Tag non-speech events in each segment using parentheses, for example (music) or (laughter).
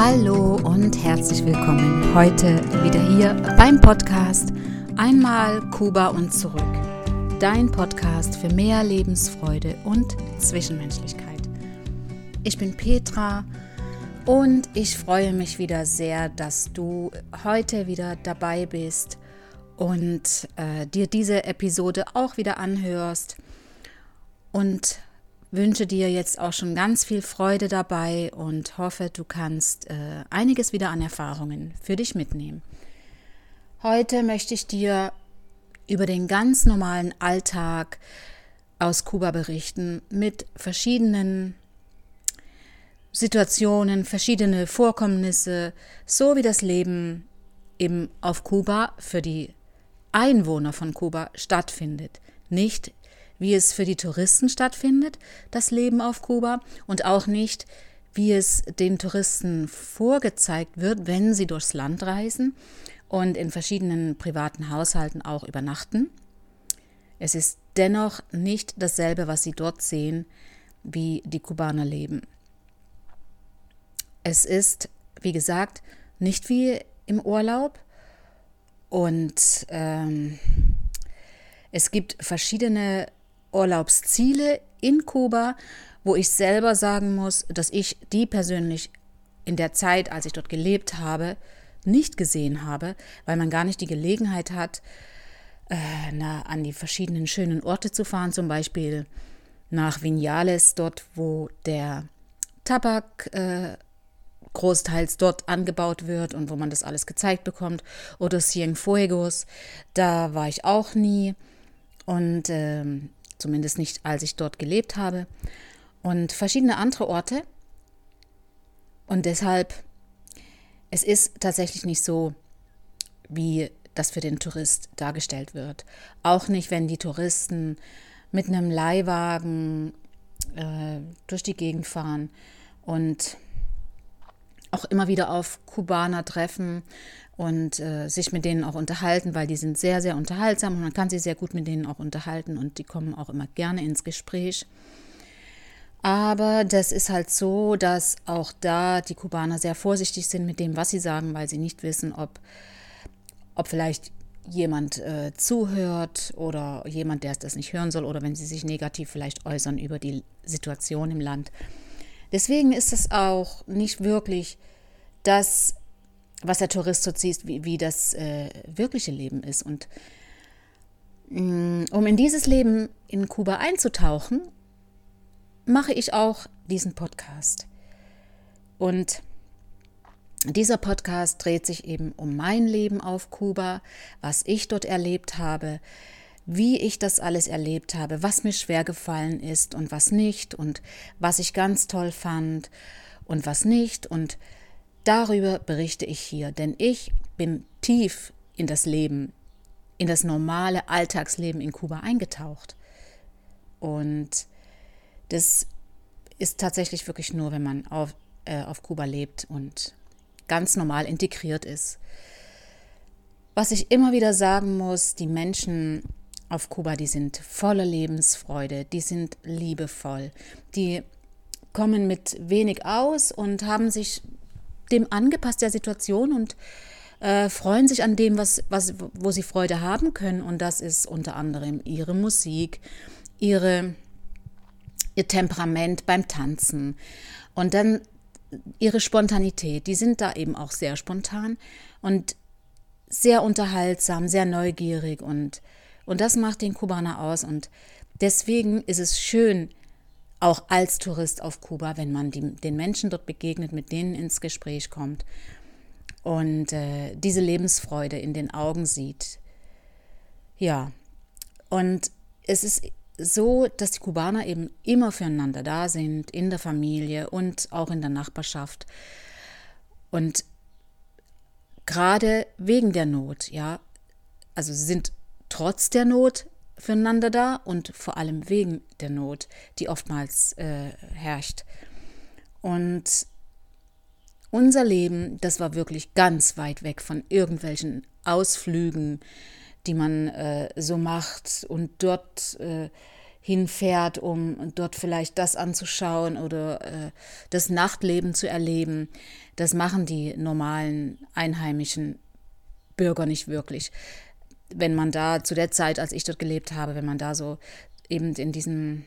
Hallo und herzlich willkommen heute wieder hier beim Podcast Einmal Kuba und zurück. Dein Podcast für mehr Lebensfreude und Zwischenmenschlichkeit. Ich bin Petra und ich freue mich wieder sehr, dass du heute wieder dabei bist und äh, dir diese Episode auch wieder anhörst und wünsche dir jetzt auch schon ganz viel Freude dabei und hoffe, du kannst äh, einiges wieder an Erfahrungen für dich mitnehmen. Heute möchte ich dir über den ganz normalen Alltag aus Kuba berichten mit verschiedenen Situationen, verschiedene Vorkommnisse, so wie das Leben eben auf Kuba für die Einwohner von Kuba stattfindet. Nicht wie es für die Touristen stattfindet, das Leben auf Kuba, und auch nicht, wie es den Touristen vorgezeigt wird, wenn sie durchs Land reisen und in verschiedenen privaten Haushalten auch übernachten. Es ist dennoch nicht dasselbe, was sie dort sehen, wie die Kubaner leben. Es ist, wie gesagt, nicht wie im Urlaub und ähm, es gibt verschiedene Urlaubsziele in Kuba, wo ich selber sagen muss, dass ich die persönlich in der Zeit, als ich dort gelebt habe, nicht gesehen habe, weil man gar nicht die Gelegenheit hat, äh, na, an die verschiedenen schönen Orte zu fahren, zum Beispiel nach Vinales, dort wo der Tabak äh, großteils dort angebaut wird und wo man das alles gezeigt bekommt, oder Cienfuegos, da war ich auch nie. Und ähm, zumindest nicht, als ich dort gelebt habe, und verschiedene andere Orte. Und deshalb, es ist tatsächlich nicht so, wie das für den Tourist dargestellt wird. Auch nicht, wenn die Touristen mit einem Leihwagen äh, durch die Gegend fahren und auch immer wieder auf Kubaner treffen und äh, sich mit denen auch unterhalten, weil die sind sehr, sehr unterhaltsam und man kann sich sehr gut mit denen auch unterhalten und die kommen auch immer gerne ins Gespräch. Aber das ist halt so, dass auch da die Kubaner sehr vorsichtig sind mit dem, was sie sagen, weil sie nicht wissen, ob, ob vielleicht jemand äh, zuhört oder jemand, der das nicht hören soll oder wenn sie sich negativ vielleicht äußern über die Situation im Land. Deswegen ist es auch nicht wirklich das was der Tourist so sieht, wie, wie das äh, wirkliche Leben ist. Und mh, mm, um in dieses Leben in Kuba einzutauchen, mache ich auch diesen Podcast. Und dieser Podcast dreht sich eben um mein Leben auf Kuba, was ich dort erlebt habe, wie ich das alles erlebt habe, was mir schwer gefallen ist und was nicht und was ich ganz toll fand und was nicht und Darüber berichte ich hier, denn ich bin tief in das Leben, in das normale Alltagsleben in Kuba eingetaucht. Und das ist tatsächlich wirklich nur, wenn man auf, äh, auf Kuba lebt und ganz normal integriert ist. Was ich immer wieder sagen muss, die Menschen auf Kuba, die sind voller Lebensfreude, die sind liebevoll, die kommen mit wenig aus und haben sich dem angepasst der Situation und äh, freuen sich an dem, was, was, wo sie Freude haben können. Und das ist unter anderem ihre Musik, ihre, ihr Temperament beim Tanzen und dann ihre Spontanität. Die sind da eben auch sehr spontan und sehr unterhaltsam, sehr neugierig und, und das macht den Kubaner aus. Und deswegen ist es schön, auch als Tourist auf Kuba, wenn man die, den Menschen dort begegnet, mit denen ins Gespräch kommt und äh, diese Lebensfreude in den Augen sieht. Ja, und es ist so, dass die Kubaner eben immer füreinander da sind, in der Familie und auch in der Nachbarschaft. Und gerade wegen der Not, ja, also sie sind trotz der Not füreinander da und vor allem wegen der Not, die oftmals äh, herrscht. Und unser Leben, das war wirklich ganz weit weg von irgendwelchen Ausflügen, die man äh, so macht und dort äh, hinfährt, um dort vielleicht das anzuschauen oder äh, das Nachtleben zu erleben. Das machen die normalen einheimischen Bürger nicht wirklich. Wenn man da zu der Zeit, als ich dort gelebt habe, wenn man da so eben in diesem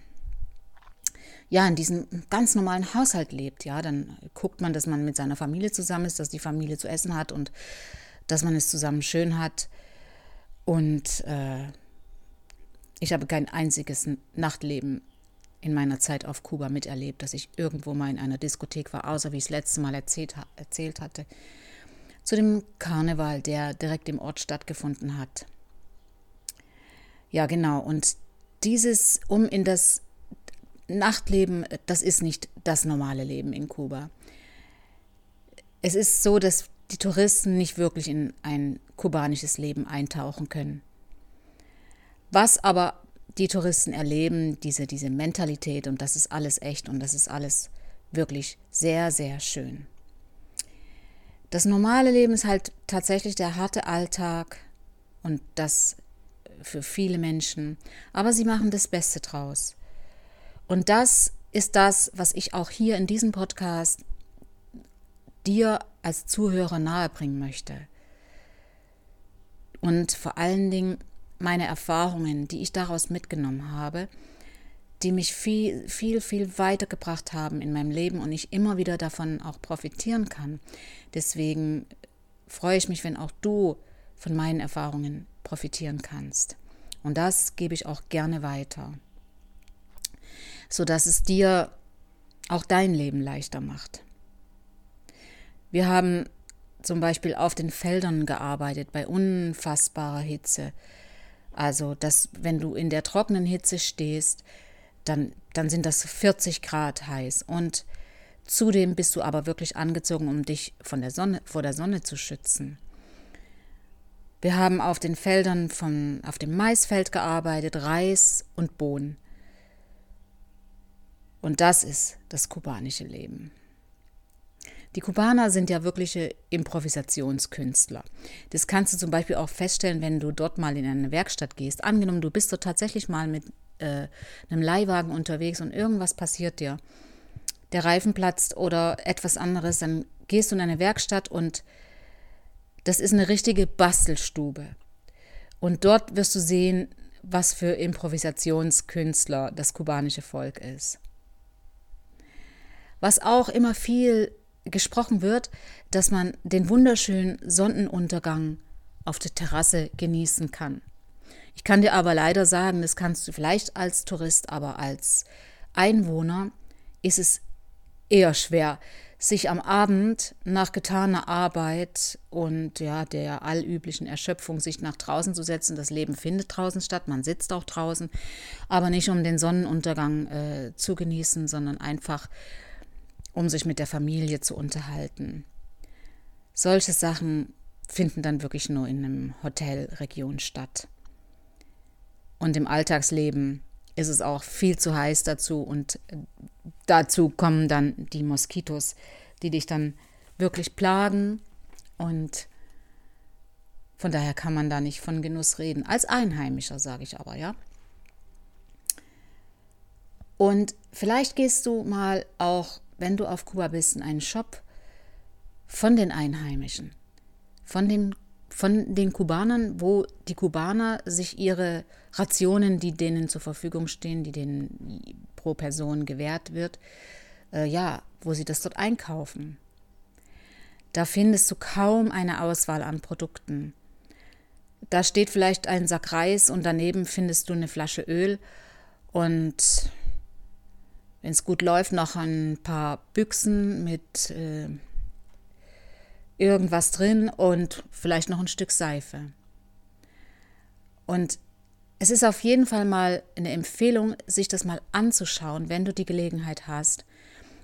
ja, in diesem ganz normalen Haushalt lebt, ja, dann guckt man, dass man mit seiner Familie zusammen ist, dass die Familie zu essen hat und dass man es zusammen schön hat. Und äh, ich habe kein einziges Nachtleben in meiner Zeit auf Kuba miterlebt, dass ich irgendwo mal in einer Diskothek war, außer wie ich es letzte Mal erzählt, erzählt hatte. Zu dem Karneval, der direkt im Ort stattgefunden hat. Ja, genau. Und dieses, um in das Nachtleben, das ist nicht das normale Leben in Kuba. Es ist so, dass die Touristen nicht wirklich in ein kubanisches Leben eintauchen können. Was aber die Touristen erleben, diese, diese Mentalität und das ist alles echt und das ist alles wirklich sehr, sehr schön. Das normale Leben ist halt tatsächlich der harte Alltag und das für viele Menschen, aber sie machen das Beste draus. Und das ist das, was ich auch hier in diesem Podcast dir als Zuhörer nahebringen möchte. Und vor allen Dingen meine Erfahrungen, die ich daraus mitgenommen habe, die mich viel, viel, viel weitergebracht haben in meinem Leben und ich immer wieder davon auch profitieren kann. Deswegen freue ich mich, wenn auch du von meinen Erfahrungen profitieren kannst. Und das gebe ich auch gerne weiter sodass es dir auch dein Leben leichter macht. Wir haben zum Beispiel auf den Feldern gearbeitet bei unfassbarer Hitze. Also, dass wenn du in der trockenen Hitze stehst, dann, dann sind das 40 Grad heiß. Und zudem bist du aber wirklich angezogen, um dich von der Sonne, vor der Sonne zu schützen. Wir haben auf den Feldern von, auf dem Maisfeld gearbeitet, Reis und Bohnen. Und das ist das kubanische Leben. Die Kubaner sind ja wirkliche Improvisationskünstler. Das kannst du zum Beispiel auch feststellen, wenn du dort mal in eine Werkstatt gehst. Angenommen, du bist dort tatsächlich mal mit äh, einem Leihwagen unterwegs und irgendwas passiert dir. Der Reifen platzt oder etwas anderes, dann gehst du in eine Werkstatt und das ist eine richtige Bastelstube. Und dort wirst du sehen, was für Improvisationskünstler das kubanische Volk ist was auch immer viel gesprochen wird, dass man den wunderschönen Sonnenuntergang auf der Terrasse genießen kann. Ich kann dir aber leider sagen, das kannst du vielleicht als Tourist, aber als Einwohner ist es eher schwer, sich am Abend nach getaner Arbeit und ja, der allüblichen Erschöpfung sich nach draußen zu setzen. Das Leben findet draußen statt, man sitzt auch draußen, aber nicht um den Sonnenuntergang äh, zu genießen, sondern einfach um sich mit der Familie zu unterhalten. Solche Sachen finden dann wirklich nur in einem Hotelregion statt. Und im Alltagsleben ist es auch viel zu heiß dazu und dazu kommen dann die Moskitos, die dich dann wirklich plagen und von daher kann man da nicht von Genuss reden. Als Einheimischer sage ich aber, ja. Und vielleicht gehst du mal auch wenn du auf Kuba bist, in einen Shop von den Einheimischen, von den, von den Kubanern, wo die Kubaner sich ihre Rationen, die denen zur Verfügung stehen, die denen pro Person gewährt wird, äh, ja, wo sie das dort einkaufen. Da findest du kaum eine Auswahl an Produkten. Da steht vielleicht ein Sack Reis und daneben findest du eine Flasche Öl und wenn es gut läuft, noch ein paar Büchsen mit äh, irgendwas drin und vielleicht noch ein Stück Seife. Und es ist auf jeden Fall mal eine Empfehlung, sich das mal anzuschauen, wenn du die Gelegenheit hast,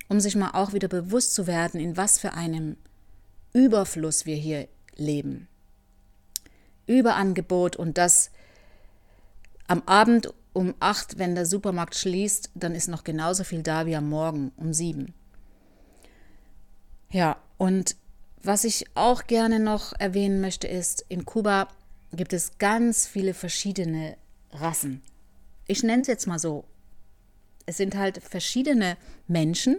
um sich mal auch wieder bewusst zu werden, in was für einem Überfluss wir hier leben. Überangebot und das am Abend um acht, wenn der Supermarkt schließt, dann ist noch genauso viel da wie am Morgen um sieben. Ja, und was ich auch gerne noch erwähnen möchte, ist, in Kuba gibt es ganz viele verschiedene Rassen. ich nenne es jetzt mal so. Es sind halt verschiedene Menschen.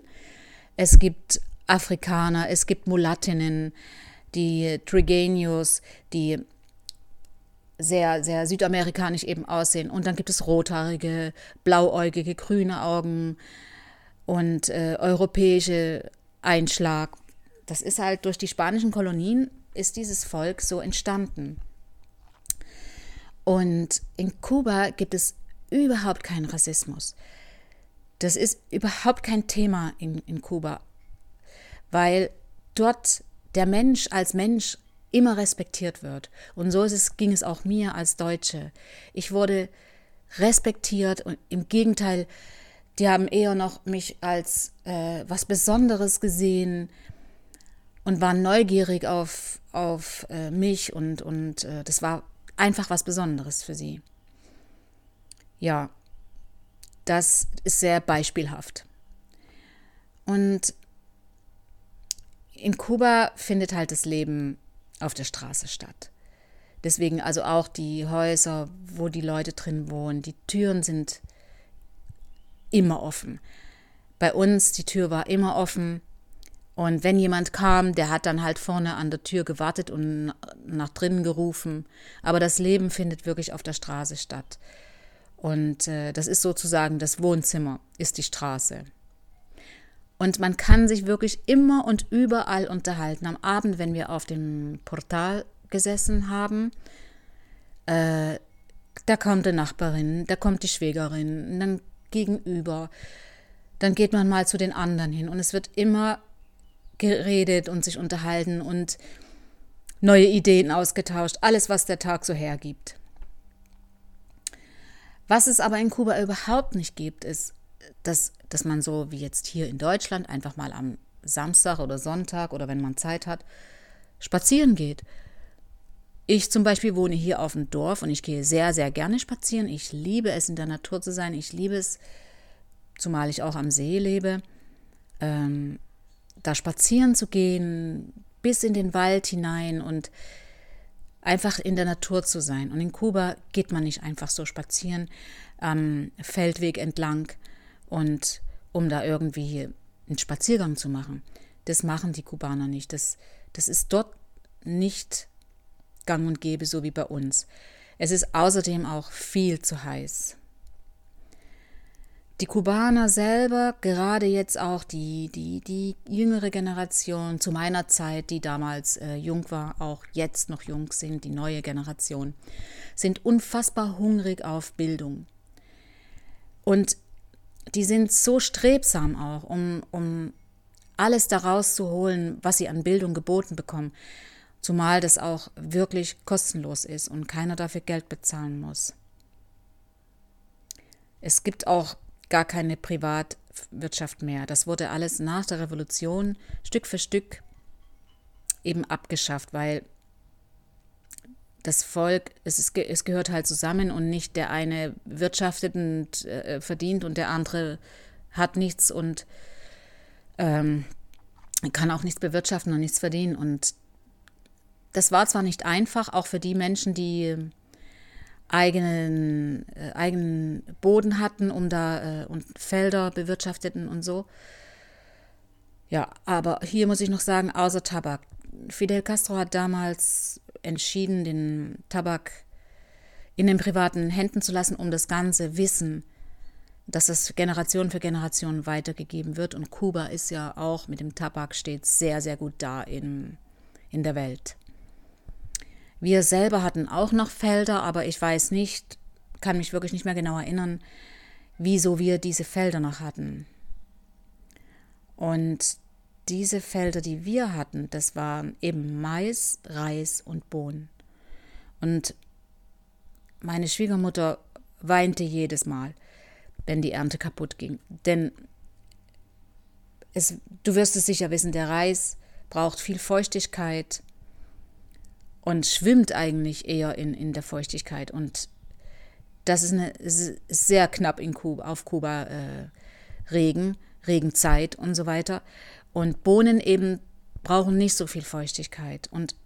Es gibt Afrikaner, es gibt Mulattinnen, die Trigenius, die sehr, sehr südamerikanisch eben aussehen. Und dann gibt es rothaarige, blauäugige, grüne Augen und äh, europäische Einschlag. Das ist halt durch die spanischen Kolonien ist dieses Volk so entstanden. Und in Kuba gibt es überhaupt keinen Rassismus. Das ist überhaupt kein Thema in, in Kuba, weil dort der Mensch als Mensch immer respektiert wird. Und so es, ging es auch mir als Deutsche. Ich wurde respektiert und im Gegenteil, die haben eher noch mich als äh, was Besonderes gesehen und waren neugierig auf, auf äh, mich und, und äh, das war einfach was Besonderes für sie. Ja, das ist sehr beispielhaft. Und in Kuba findet halt das Leben auf der Straße statt. Deswegen also auch die Häuser, wo die Leute drin wohnen, die Türen sind immer offen. Bei uns, die Tür war immer offen. Und wenn jemand kam, der hat dann halt vorne an der Tür gewartet und nach drinnen gerufen. Aber das Leben findet wirklich auf der Straße statt. Und äh, das ist sozusagen das Wohnzimmer, ist die Straße. Und man kann sich wirklich immer und überall unterhalten. Am Abend, wenn wir auf dem Portal gesessen haben, äh, da kommt die Nachbarin, da kommt die Schwägerin, dann gegenüber. Dann geht man mal zu den anderen hin und es wird immer geredet und sich unterhalten und neue Ideen ausgetauscht, alles, was der Tag so hergibt. Was es aber in Kuba überhaupt nicht gibt, ist dass, dass man so wie jetzt hier in Deutschland einfach mal am Samstag oder Sonntag oder wenn man Zeit hat, spazieren geht. Ich zum Beispiel wohne hier auf dem Dorf und ich gehe sehr, sehr gerne spazieren. Ich liebe es, in der Natur zu sein. Ich liebe es, zumal ich auch am See lebe, ähm, da spazieren zu gehen, bis in den Wald hinein und einfach in der Natur zu sein. Und in Kuba geht man nicht einfach so spazieren am Feldweg entlang, und um da irgendwie einen Spaziergang zu machen. Das machen die Kubaner nicht. Das, das ist dort nicht gang und gäbe, so wie bei uns. Es ist außerdem auch viel zu heiß. Die Kubaner selber, gerade jetzt auch die, die, die jüngere Generation, zu meiner Zeit, die damals äh, jung war, auch jetzt noch jung sind, die neue Generation, sind unfassbar hungrig auf Bildung. Und die sind so strebsam auch, um, um alles daraus zu holen, was sie an Bildung geboten bekommen. Zumal das auch wirklich kostenlos ist und keiner dafür Geld bezahlen muss. Es gibt auch gar keine Privatwirtschaft mehr. Das wurde alles nach der Revolution Stück für Stück eben abgeschafft, weil das Volk, es, ist, es gehört halt zusammen und nicht der eine wirtschaftet und äh, verdient und der andere hat nichts und ähm, kann auch nichts bewirtschaften und nichts verdienen. Und das war zwar nicht einfach, auch für die Menschen, die eigenen, äh, eigenen Boden hatten, um da äh, und Felder bewirtschafteten und so. Ja, aber hier muss ich noch sagen, außer Tabak. Fidel Castro hat damals entschieden, den Tabak in den privaten Händen zu lassen, um das ganze Wissen, dass es Generation für Generation weitergegeben wird. Und Kuba ist ja auch mit dem Tabak stets sehr, sehr gut da in, in der Welt. Wir selber hatten auch noch Felder, aber ich weiß nicht, kann mich wirklich nicht mehr genau erinnern, wieso wir diese Felder noch hatten. Und diese Felder, die wir hatten, das waren eben Mais, Reis und Bohnen. Und meine Schwiegermutter weinte jedes Mal, wenn die Ernte kaputt ging. Denn es, du wirst es sicher wissen, der Reis braucht viel Feuchtigkeit und schwimmt eigentlich eher in, in der Feuchtigkeit. Und das ist, eine, sehr knapp in Kuba, auf Kuba äh, Regen, Regenzeit und so weiter. Und Bohnen eben brauchen nicht so viel Feuchtigkeit. Und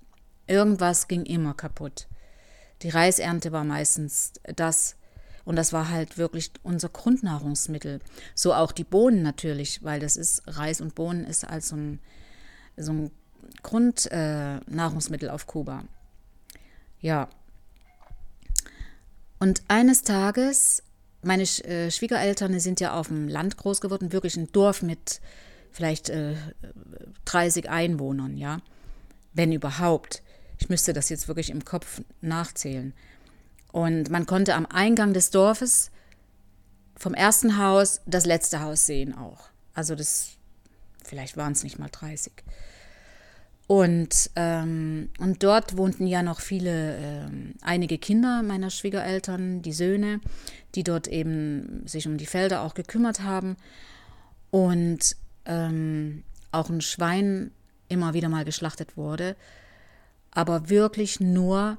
irgendwas ging immer kaputt. Die Reisernte war meistens das. Und das war halt wirklich unser Grundnahrungsmittel. So auch die Bohnen natürlich, weil das ist, Reis und Bohnen ist als so ein, so ein Grundnahrungsmittel äh, auf Kuba. Ja. Und eines Tages, meine äh, Schwiegereltern sind ja auf dem Land groß geworden, wirklich ein Dorf mit vielleicht äh, 30 Einwohnern, ja, wenn überhaupt. Ich müsste das jetzt wirklich im Kopf nachzählen. Und man konnte am Eingang des Dorfes vom ersten Haus das letzte Haus sehen auch. Also das, vielleicht waren es nicht mal 30. Und, ähm, und dort wohnten ja noch viele, ähm, einige Kinder meiner Schwiegereltern, die Söhne, die dort eben sich um die Felder auch gekümmert haben. Und ähm, auch ein Schwein immer wieder mal geschlachtet wurde. Aber wirklich nur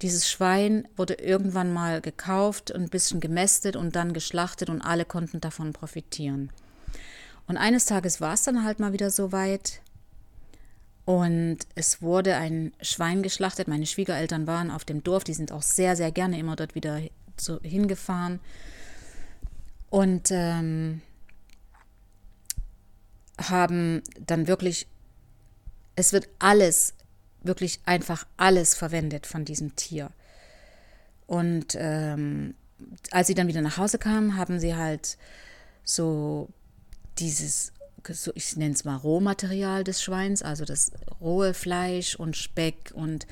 dieses Schwein wurde irgendwann mal gekauft, ein bisschen gemästet und dann geschlachtet und alle konnten davon profitieren. Und eines Tages war es dann halt mal wieder so weit und es wurde ein Schwein geschlachtet. Meine Schwiegereltern waren auf dem Dorf, die sind auch sehr, sehr gerne immer dort wieder so hingefahren. Und ähm, haben dann wirklich, es wird alles, wirklich einfach alles verwendet von diesem Tier. Und ähm, als sie dann wieder nach Hause kamen, haben sie halt so dieses, ich nenne es mal Rohmaterial des Schweins, also das rohe Fleisch und Speck und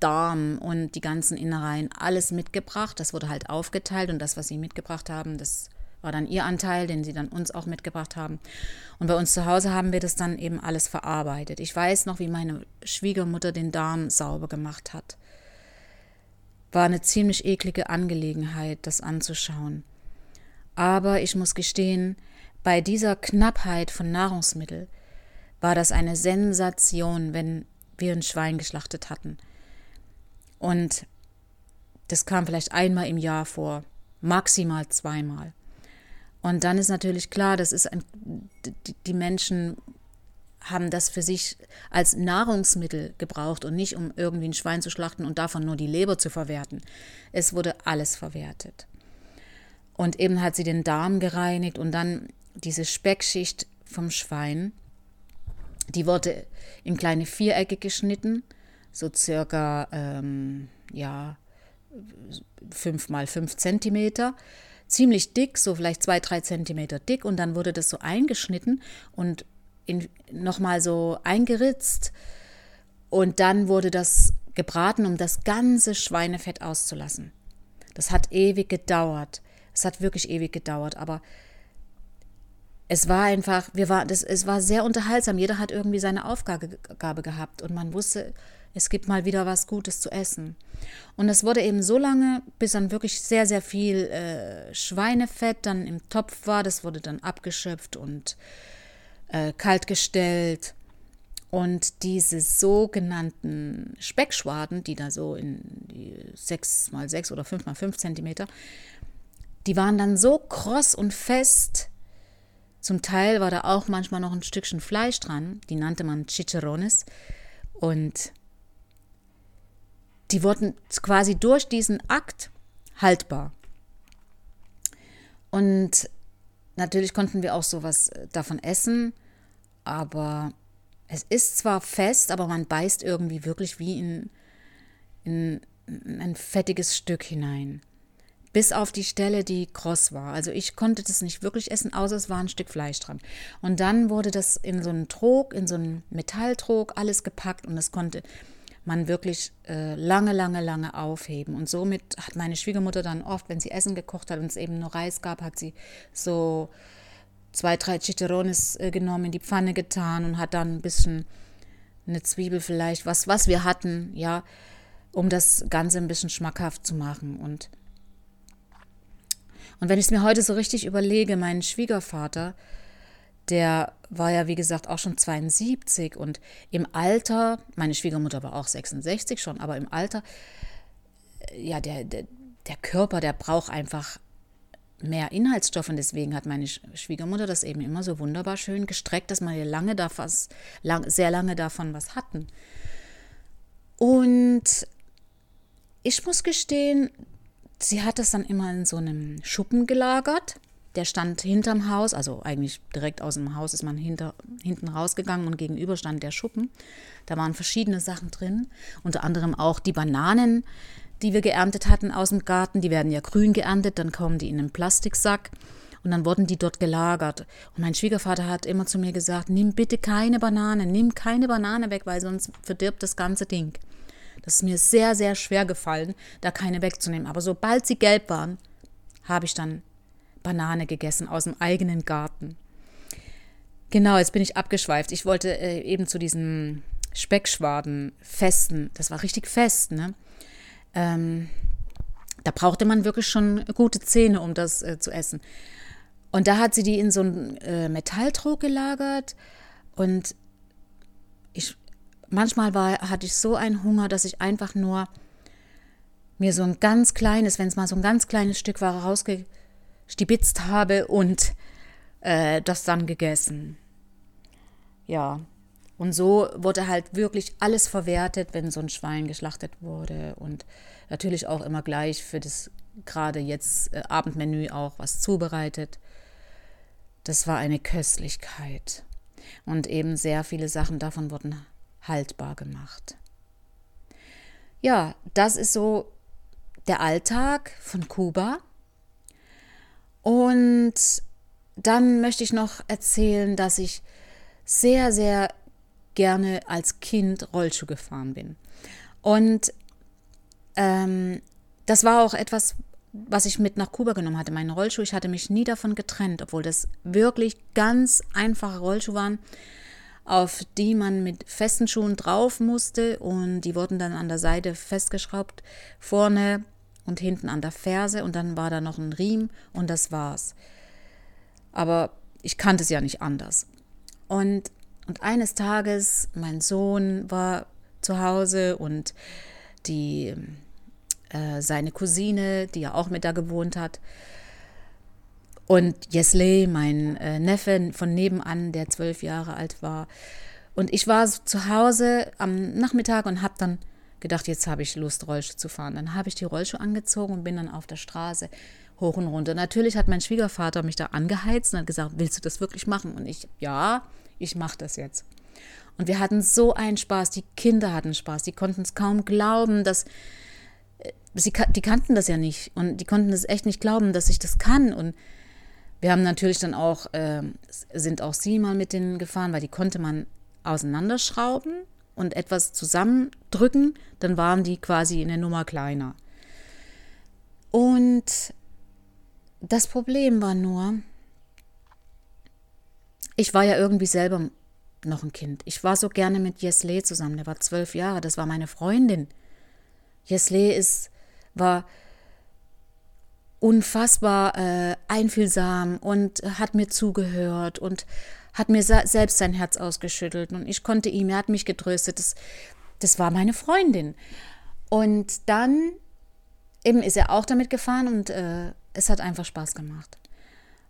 Darm und die ganzen Innereien, alles mitgebracht. Das wurde halt aufgeteilt und das, was sie mitgebracht haben, das war dann ihr Anteil, den sie dann uns auch mitgebracht haben. Und bei uns zu Hause haben wir das dann eben alles verarbeitet. Ich weiß noch, wie meine Schwiegermutter den Darm sauber gemacht hat. War eine ziemlich eklige Angelegenheit, das anzuschauen. Aber ich muss gestehen, bei dieser Knappheit von Nahrungsmitteln war das eine Sensation, wenn wir ein Schwein geschlachtet hatten. Und das kam vielleicht einmal im Jahr vor, maximal zweimal. Und dann ist natürlich klar, das ist ein, die Menschen haben das für sich als Nahrungsmittel gebraucht und nicht um irgendwie ein Schwein zu schlachten und davon nur die Leber zu verwerten. Es wurde alles verwertet. Und eben hat sie den Darm gereinigt und dann diese Speckschicht vom Schwein, die wurde in kleine Vierecke geschnitten, so circa ähm, ja, fünf mal fünf Zentimeter ziemlich dick, so vielleicht zwei, drei Zentimeter dick und dann wurde das so eingeschnitten und nochmal so eingeritzt und dann wurde das gebraten, um das ganze Schweinefett auszulassen. Das hat ewig gedauert. Es hat wirklich ewig gedauert, aber es war einfach, wir war, das, es war sehr unterhaltsam. Jeder hat irgendwie seine Aufgabe gehabt und man wusste, es gibt mal wieder was Gutes zu essen. Und es wurde eben so lange, bis dann wirklich sehr, sehr viel äh, Schweinefett dann im Topf war. Das wurde dann abgeschöpft und äh, kalt gestellt. Und diese sogenannten Speckschwaden, die da so in die 6 mal 6 oder 5 mal 5 Zentimeter, die waren dann so kross und fest. Zum Teil war da auch manchmal noch ein Stückchen Fleisch dran. Die nannte man Chicharrones. Und die wurden quasi durch diesen Akt haltbar. Und natürlich konnten wir auch sowas äh, davon essen, aber es ist zwar fest, aber man beißt irgendwie wirklich wie in, in ein fettiges Stück hinein. Bis auf die Stelle, die kross war. Also ich konnte das nicht wirklich essen, außer es war ein Stück Fleisch dran. Und dann wurde das in so einen Trog, in so einen Metalltrog, alles gepackt und es konnte man wirklich äh, lange, lange, lange aufheben. Und somit hat meine Schwiegermutter dann oft, wenn sie Essen gekocht hat und es eben nur Reis gab, hat sie so zwei, drei Chicharrones äh, genommen, in die Pfanne getan und hat dann ein bisschen eine Zwiebel vielleicht, was, was wir hatten, ja, um das Ganze ein bisschen schmackhaft zu machen. Und, und wenn ich es mir heute so richtig überlege, mein Schwiegervater, der war ja, wie gesagt, auch schon 72 und im Alter, meine Schwiegermutter war auch 66 schon, aber im Alter, äh, ja, der, der, der Körper, der braucht einfach mehr Inhaltsstoffe und deswegen hat meine Schwiegermutter das eben immer so wunderbar schön gestreckt, dass wir lange davon, lang, sehr lange davon was hatten. Und ich muss gestehen, sie hat es dann immer in so einem Schuppen gelagert. Der stand hinterm Haus, also eigentlich direkt aus dem Haus ist man hinter, hinten rausgegangen und gegenüber stand der Schuppen. Da waren verschiedene Sachen drin, unter anderem auch die Bananen, die wir geerntet hatten aus dem Garten. Die werden ja grün geerntet, dann kommen die in einen Plastiksack und dann wurden die dort gelagert. Und mein Schwiegervater hat immer zu mir gesagt, nimm bitte keine Banane, nimm keine Banane weg, weil sonst verdirbt das ganze Ding. Das ist mir sehr, sehr schwer gefallen, da keine wegzunehmen. Aber sobald sie gelb waren, habe ich dann Banane gegessen aus dem eigenen Garten. Genau, jetzt bin ich abgeschweift. Ich wollte äh, eben zu diesen Speckschwaden festen. Das war richtig fest, ne? Ähm, da brauchte man wirklich schon gute Zähne, um das äh, zu essen. Und da hat sie die in so einen äh, Metalltrog gelagert und ich manchmal war, hatte ich so einen Hunger, dass ich einfach nur mir so ein ganz kleines, wenn es mal so ein ganz kleines Stück war, rausgestibitzt habe und äh, das dann gegessen. Ja, und so wurde halt wirklich alles verwertet, wenn so ein Schwein geschlachtet wurde und natürlich auch immer gleich für das gerade jetzt äh, Abendmenü auch was zubereitet. Das war eine Köstlichkeit. Und eben sehr viele Sachen davon wurden haltbar gemacht. Ja, das ist so der Alltag von Kuba. Und dann möchte ich noch erzählen, dass ich sehr, sehr gerne als Kind Rollschuh gefahren bin. Und ähm, das war auch etwas, was ich mit nach Kuba genommen hatte, meinen Rollschuh. Ich hatte mich nie davon getrennt, obwohl das wirklich ganz einfache Rollschuhe waren auf die man mit festen Schuhen drauf musste und die wurden dann an der Seite festgeschraubt, vorne und hinten an der Ferse und dann war da noch ein Riemen und das war's. Aber ich kannte es ja nicht anders. Und, und eines Tages, mein Sohn war zu Hause und die, äh, seine Cousine, die ja auch mit da gewohnt hat, und Jesley, mein äh, Neffe von nebenan, der zwölf Jahre alt war. Und ich war zu Hause am Nachmittag und habe dann gedacht, jetzt habe ich Lust, Rollschuh zu fahren. Dann habe ich die Rollschuhe angezogen und bin dann auf der Straße hoch und runter. Natürlich hat mein Schwiegervater mich da angeheizt und hat gesagt, willst du das wirklich machen? Und ich, ja, ich mache das jetzt. Und wir hatten so einen Spaß, die Kinder hatten Spaß, die konnten es kaum glauben, dass äh, sie, die kannten das ja nicht und die konnten es echt nicht glauben, dass ich das kann und wir haben natürlich dann auch, äh, sind auch sie mal mit denen gefahren, weil die konnte man auseinanderschrauben und etwas zusammendrücken, dann waren die quasi eine Nummer kleiner. Und das Problem war nur, ich war ja irgendwie selber noch ein Kind. Ich war so gerne mit Jesle zusammen. Der war zwölf Jahre, das war meine Freundin. Jesle ist, war unfassbar äh, einfühlsam und hat mir zugehört und hat mir selbst sein Herz ausgeschüttelt und ich konnte ihm, er hat mich getröstet. Das, das war meine Freundin. Und dann eben ist er auch damit gefahren und äh, es hat einfach Spaß gemacht.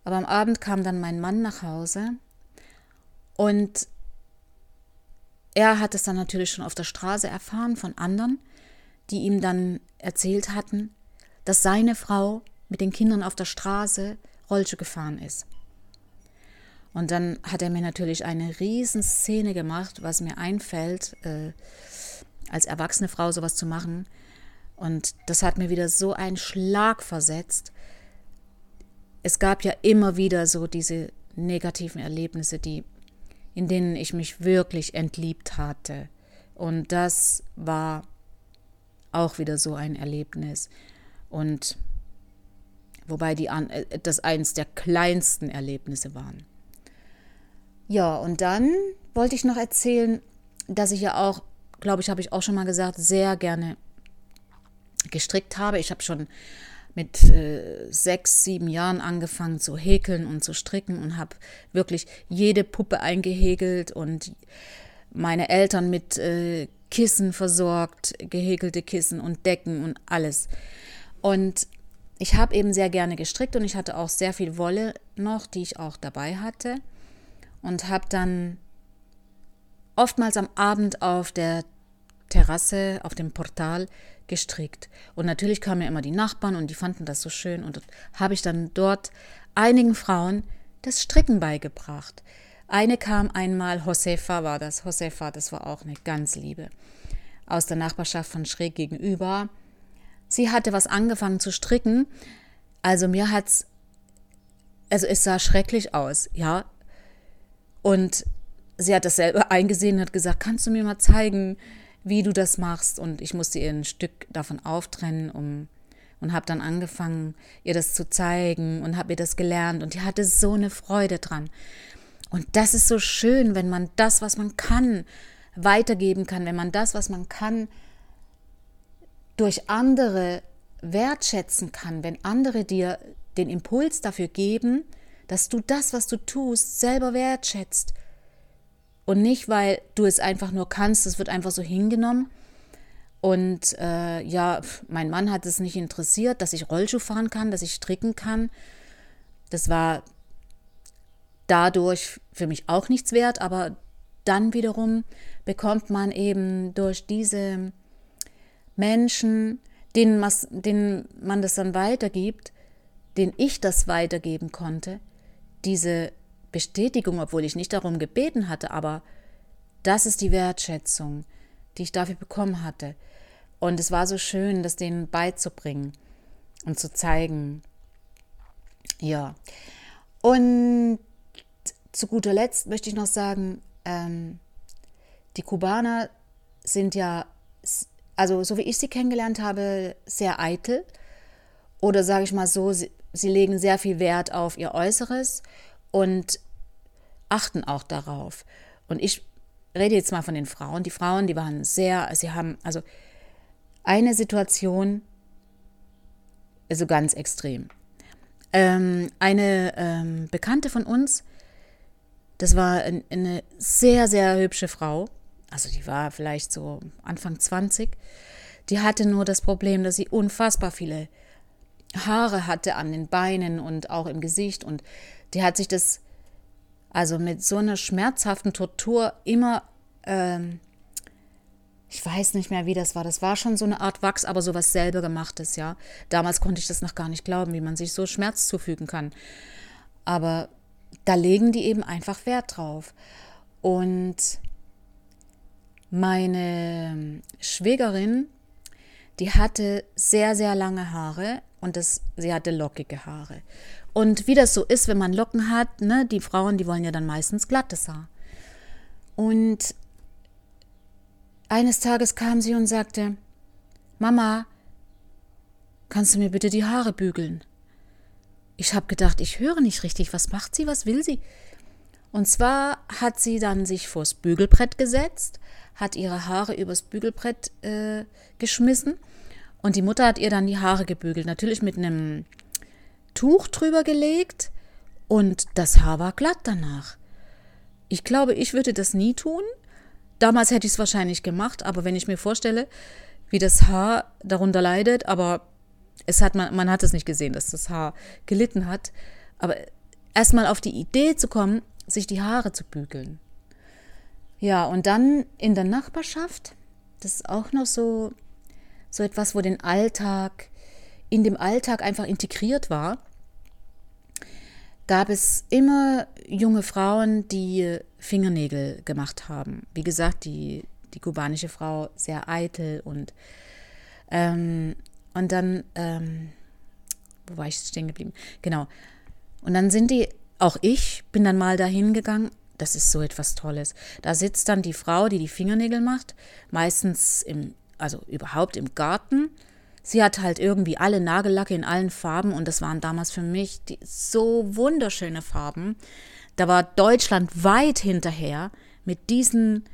Aber am Abend kam dann mein Mann nach Hause und er hat es dann natürlich schon auf der Straße erfahren von anderen, die ihm dann erzählt hatten, dass seine Frau mit den Kindern auf der Straße Rollschuh gefahren ist. Und dann hat er mir natürlich eine Riesenszene gemacht, was mir einfällt, äh, als erwachsene Frau sowas zu machen. Und das hat mir wieder so einen Schlag versetzt. Es gab ja immer wieder so diese negativen Erlebnisse, die, in denen ich mich wirklich entliebt hatte. Und das war auch wieder so ein Erlebnis. Und wobei die, äh, das eines der kleinsten Erlebnisse waren. Ja, und dann wollte ich noch erzählen, dass ich ja auch, glaube ich, habe ich auch schon mal gesagt, sehr gerne gestrickt habe. Ich habe schon mit äh, sechs, sieben Jahren angefangen zu häkeln und zu stricken und habe wirklich jede Puppe eingehäkelt und meine Eltern mit äh, Kissen versorgt, gehäkelte Kissen und Decken und alles. Und ich habe eben sehr gerne gestrickt und ich hatte auch sehr viel Wolle noch, die ich auch dabei hatte. Und habe dann oftmals am Abend auf der Terrasse, auf dem Portal, gestrickt. Und natürlich kamen ja immer die Nachbarn und die fanden das so schön. Und habe ich dann dort einigen Frauen das Stricken beigebracht. Eine kam einmal, Josefa war das, Josefa, das war auch eine ganz liebe, aus der Nachbarschaft von schräg gegenüber. Sie hatte was angefangen zu stricken, also mir hat's, also es sah schrecklich aus, ja. Und sie hat das selber (laughs) eingesehen und hat gesagt, kannst du mir mal zeigen, wie du das machst? Und ich musste ihr ein Stück davon auftrennen, um und habe dann angefangen, ihr das zu zeigen und habe ihr das gelernt und die hatte so eine Freude dran. Und das ist so schön, wenn man das, was man kann, weitergeben kann, wenn man das, was man kann, durch andere wertschätzen kann, wenn andere dir den Impuls dafür geben, dass du das, was du tust, selber wertschätzt. Und nicht, weil du es einfach nur kannst, es wird einfach so hingenommen, und äh, ja, mein Mann hat es nicht interessiert, dass ich Rollschuh fahren kann, dass ich stricken kann. Das war dadurch für mich auch nichts wert, aber dann wiederum bekommt man eben durch diese Menschen, denen, denen man das dann weitergibt, denen ich das weitergeben konnte, diese Bestätigung, obwohl ich nicht darum gebeten hatte, aber das ist die Wertschätzung, die ich dafür bekommen hatte. Und es war so schön, das denen beizubringen und zu zeigen. Ja. Und zu guter Letzt möchte ich noch sagen, ähm, die Kubaner sind ja, also so wie ich sie kennengelernt habe, sehr eitel. Oder sage ich mal so, sie, sie legen sehr viel Wert auf ihr Äußeres und achten auch darauf. Und ich rede jetzt mal von den Frauen. Die Frauen, die waren sehr, sie haben, also eine Situation, also ganz extrem. Ähm, eine ähm, Bekannte von uns, das war eine sehr, sehr hübsche Frau, also die war vielleicht so Anfang 20, die hatte nur das Problem, dass sie unfassbar viele Haare hatte an den Beinen und auch im Gesicht und die hat sich das also mit so einer schmerzhaften Tortur immer ähm, ich weiß nicht mehr, wie das war. Das war schon so eine Art Wachs, aber sowas selber gemachtes, ja. Damals konnte ich das noch gar nicht glauben, wie man sich so Schmerz zufügen kann. Aber da legen die eben einfach Wert drauf. Und meine Schwägerin, die hatte sehr, sehr lange Haare und das, sie hatte lockige Haare. Und wie das so ist, wenn man Locken hat, ne, die Frauen, die wollen ja dann meistens glattes Haar. Und eines Tages kam sie und sagte, Mama, kannst du mir bitte die Haare bügeln? Ich habe gedacht, ich höre nicht richtig. Was macht sie? Was will sie? Und zwar hat sie dann sich vors Bügelbrett gesetzt, hat ihre Haare übers Bügelbrett äh, geschmissen und die Mutter hat ihr dann die Haare gebügelt. Natürlich mit einem Tuch drüber gelegt und das Haar war glatt danach. Ich glaube, ich würde das nie tun, Damals hätte ich es wahrscheinlich gemacht, aber wenn ich mir vorstelle, wie das Haar darunter leidet, aber es hat man, man hat es nicht gesehen, dass das Haar gelitten hat. Aber erstmal auf die Idee zu kommen, sich die Haare zu bügeln. Ja, und dann in der Nachbarschaft, das ist auch noch so, so etwas, wo den Alltag, in dem Alltag einfach integriert war gab es immer junge Frauen, die Fingernägel gemacht haben. Wie gesagt, die, die kubanische Frau sehr eitel und, ähm, und dann, ähm, wo war ich stehen geblieben? Genau. Und dann sind die, auch ich bin dann mal dahin gegangen. Das ist so etwas Tolles. Da sitzt dann die Frau, die die Fingernägel macht, meistens im, also überhaupt im Garten sie hat halt irgendwie alle Nagellacke in allen Farben und das waren damals für mich die, so wunderschöne Farben. Da war Deutschland weit hinterher mit diesen,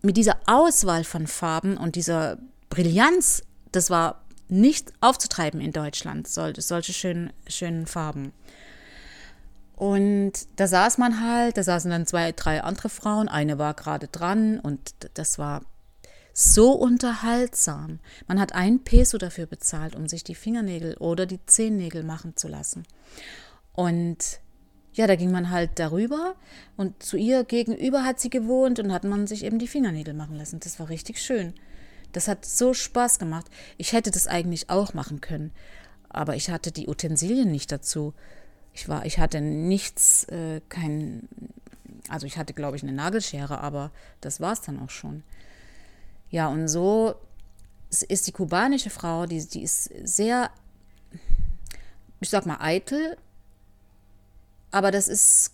mit dieser Auswahl von Farben und dieser Brillanz. Das war nicht aufzutreiben in Deutschland, solche, schönen, schönen Farben. Und da saß man halt, da saßen dann zwei, drei andere Frauen, eine war gerade dran und das war so unterhaltsam. Man hat ein Peso dafür bezahlt, um sich die Fingernägel oder die Zehennägel machen zu lassen. Und ja, da ging man halt darüber und zu ihr gegenüber hat sie gewohnt und hat man sich eben die Fingernägel machen lassen. Das war richtig schön. Das hat so Spaß gemacht. Ich hätte das eigentlich auch machen können, aber ich hatte die Utensilien nicht dazu. Ich war, ich hatte nichts, äh, kein, also ich hatte, glaube ich, eine Nagelschere, aber das war es dann auch schon. Ja, und so ist die kubanische Frau, die, die ist sehr, ich sag mal, eitel, aber das ist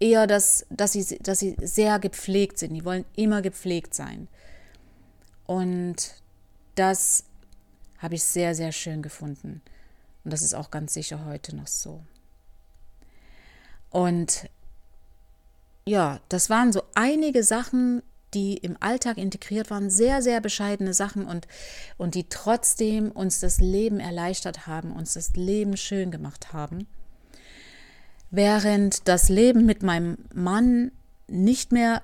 eher das, dass sie, dass sie sehr gepflegt sind. Die wollen immer gepflegt sein. Und das habe ich sehr, sehr schön gefunden. Und das ist auch ganz sicher heute noch so. Und ja, das waren so einige Sachen, die im Alltag integriert waren, sehr, sehr bescheidene Sachen und, und die trotzdem uns das Leben erleichtert haben, uns das Leben schön gemacht haben. Während das Leben mit meinem Mann nicht mehr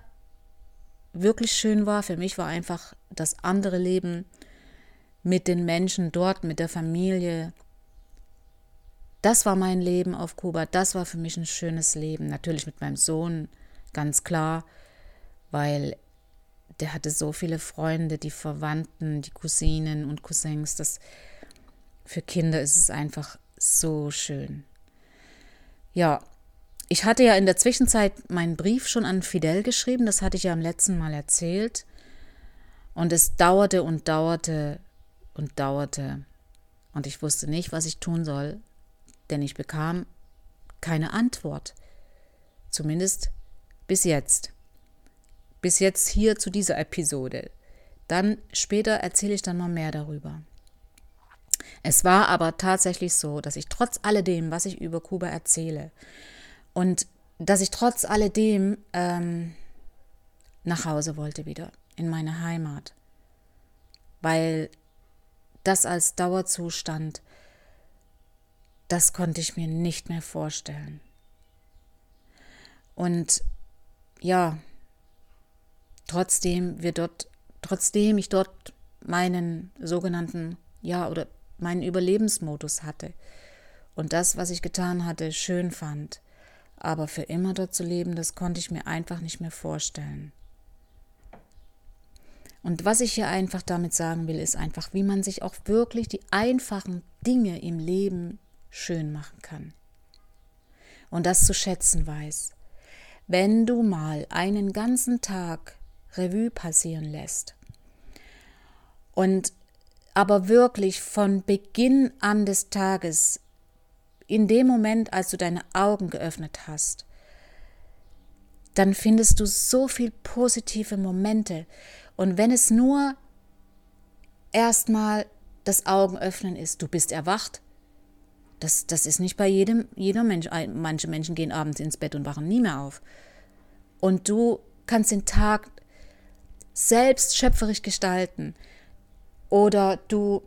wirklich schön war, für mich war einfach das andere Leben mit den Menschen dort, mit der Familie. Das war mein Leben auf Kuba, das war für mich ein schönes Leben. Natürlich mit meinem Sohn, ganz klar, weil der hatte so viele Freunde, die Verwandten, die Cousinen und Cousins. Das, für Kinder ist es einfach so schön. Ja, ich hatte ja in der Zwischenzeit meinen Brief schon an Fidel geschrieben, das hatte ich ja am letzten Mal erzählt. Und es dauerte und dauerte und dauerte. Und ich wusste nicht, was ich tun soll, denn ich bekam keine Antwort. Zumindest bis jetzt. Bis jetzt hier zu dieser Episode. Dann später erzähle ich dann noch mehr darüber. Es war aber tatsächlich so, dass ich trotz alledem, was ich über Kuba erzähle, und dass ich trotz alledem ähm, nach Hause wollte wieder, in meine Heimat. Weil das als Dauerzustand, das konnte ich mir nicht mehr vorstellen. Und ja, trotzdem wir dort, trotzdem ich dort meinen sogenannten, ja, oder meinen Überlebensmodus hatte und das, was ich getan hatte, schön fand, aber für immer dort zu leben, das konnte ich mir einfach nicht mehr vorstellen. Und was ich hier einfach damit sagen will, ist einfach, wie man sich auch wirklich die einfachen Dinge im Leben schön machen kann. Und das zu schätzen weiß. Wenn du mal einen ganzen Tag Revue passieren lässt und aber wirklich von Beginn an des Tages, in dem Moment, als du deine Augen geöffnet hast, dann findest du so viel positive Momente. Und wenn es nur erstmal das Augenöffnen ist, du bist erwacht, das, das ist nicht bei jedem, jeder Mensch. Manche Menschen gehen abends ins Bett und wachen nie mehr auf. Und du kannst den Tag selbst schöpferisch gestalten. Oder du,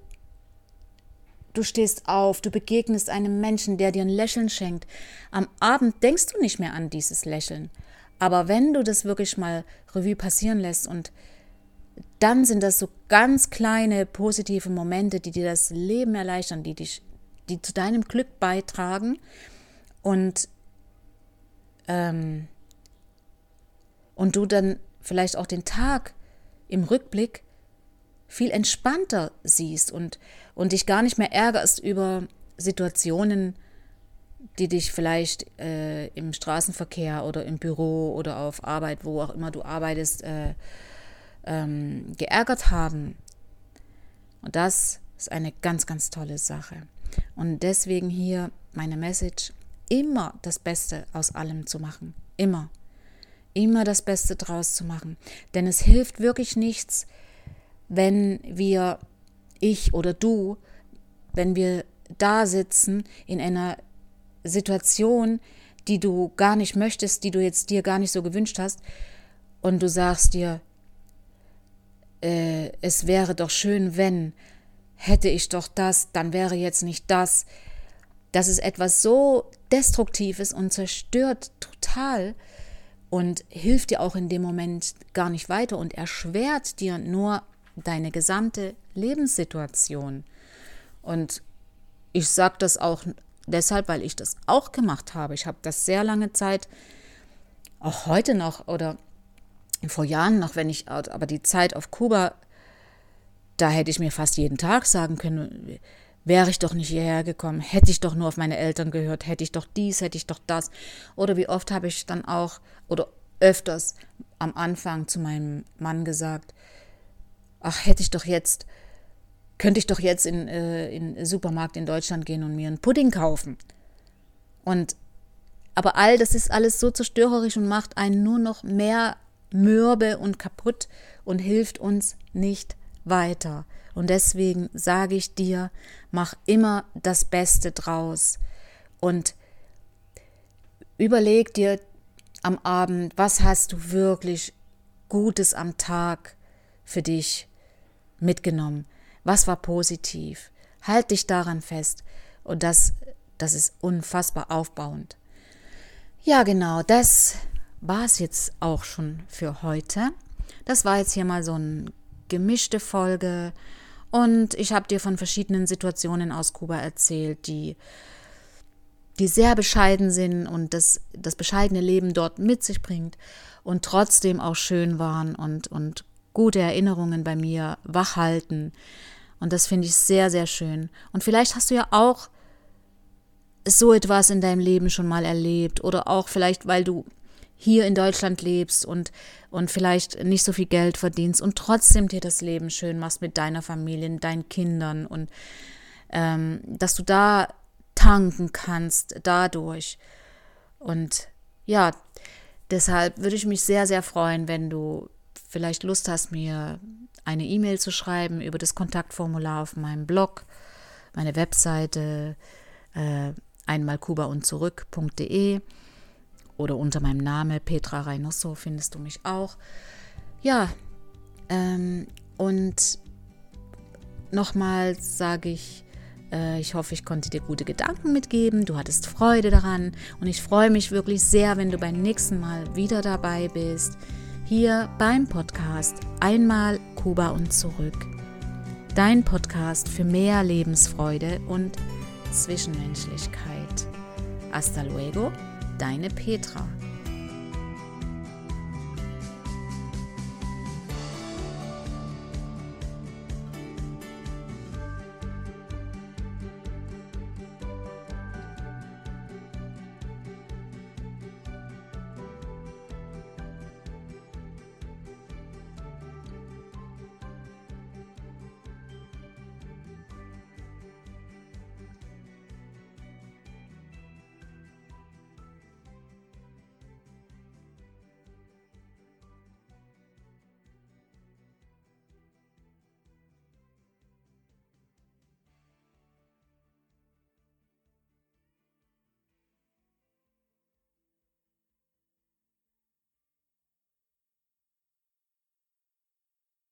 du stehst auf, du begegnest einem Menschen, der dir ein Lächeln schenkt. Am Abend denkst du nicht mehr an dieses Lächeln. Aber wenn du das wirklich mal Revue passieren lässt und dann sind das so ganz kleine positive Momente, die dir das Leben erleichtern, die dich, die zu deinem Glück beitragen und ähm, und du dann vielleicht auch den Tag im Rückblick viel entspannter siehst und, und dich gar nicht mehr ärgerst über Situationen, die dich vielleicht äh, im Straßenverkehr oder im Büro oder auf Arbeit, wo auch immer du arbeitest, äh, ähm, geärgert haben. Und das ist eine ganz, ganz tolle Sache. Und deswegen hier meine Message, immer das Beste aus allem zu machen. Immer immer das Beste draus zu machen. Denn es hilft wirklich nichts, wenn wir, ich oder du, wenn wir da sitzen in einer Situation, die du gar nicht möchtest, die du jetzt dir gar nicht so gewünscht hast, und du sagst dir, äh, es wäre doch schön, wenn, hätte ich doch das, dann wäre jetzt nicht das. Das ist etwas so Destruktives und zerstört total und hilft dir auch in dem Moment gar nicht weiter und erschwert dir nur deine gesamte Lebenssituation. Und ich sage das auch deshalb, weil ich das auch gemacht habe. Ich habe das sehr lange Zeit, auch heute noch oder vor Jahren noch, wenn ich aber die Zeit auf Kuba da hätte ich mir fast jeden Tag sagen können, wäre ich doch nicht hierher gekommen, hätte ich doch nur auf meine Eltern gehört, hätte ich doch dies, hätte ich doch das. Oder wie oft habe ich dann auch, oder öfters am Anfang zu meinem Mann gesagt, ach, hätte ich doch jetzt, könnte ich doch jetzt in, äh, in den Supermarkt in Deutschland gehen und mir einen Pudding kaufen. Und aber all das ist alles so zerstörerisch und macht einen nur noch mehr mürbe und kaputt und hilft uns nicht weiter. Und deswegen sage ich dir, mach immer das Beste draus und überleg dir am Abend, was hast du wirklich Gutes am Tag für dich mitgenommen? Was war positiv? Halt dich daran fest. Und das, das ist unfassbar aufbauend. Ja, genau, das war es jetzt auch schon für heute. Das war jetzt hier mal so eine gemischte Folge und ich habe dir von verschiedenen Situationen aus Kuba erzählt, die, die sehr bescheiden sind und das, das bescheidene Leben dort mit sich bringt und trotzdem auch schön waren und, und gute Erinnerungen bei mir wachhalten. Und das finde ich sehr, sehr schön. Und vielleicht hast du ja auch so etwas in deinem Leben schon mal erlebt oder auch vielleicht, weil du hier in Deutschland lebst und, und vielleicht nicht so viel Geld verdienst und trotzdem dir das Leben schön machst mit deiner Familie, deinen Kindern und ähm, dass du da tanken kannst dadurch. Und ja, deshalb würde ich mich sehr, sehr freuen, wenn du vielleicht Lust hast, mir eine E-Mail zu schreiben über das Kontaktformular auf meinem Blog, meine Webseite äh, einmalkuba und zurück.de oder unter meinem Namen Petra Reynoso findest du mich auch. Ja, ähm, und nochmals sage ich, äh, ich hoffe, ich konnte dir gute Gedanken mitgeben. Du hattest Freude daran und ich freue mich wirklich sehr, wenn du beim nächsten Mal wieder dabei bist. Hier beim Podcast Einmal Kuba und zurück. Dein Podcast für mehr Lebensfreude und Zwischenmenschlichkeit. Hasta luego deine Petra.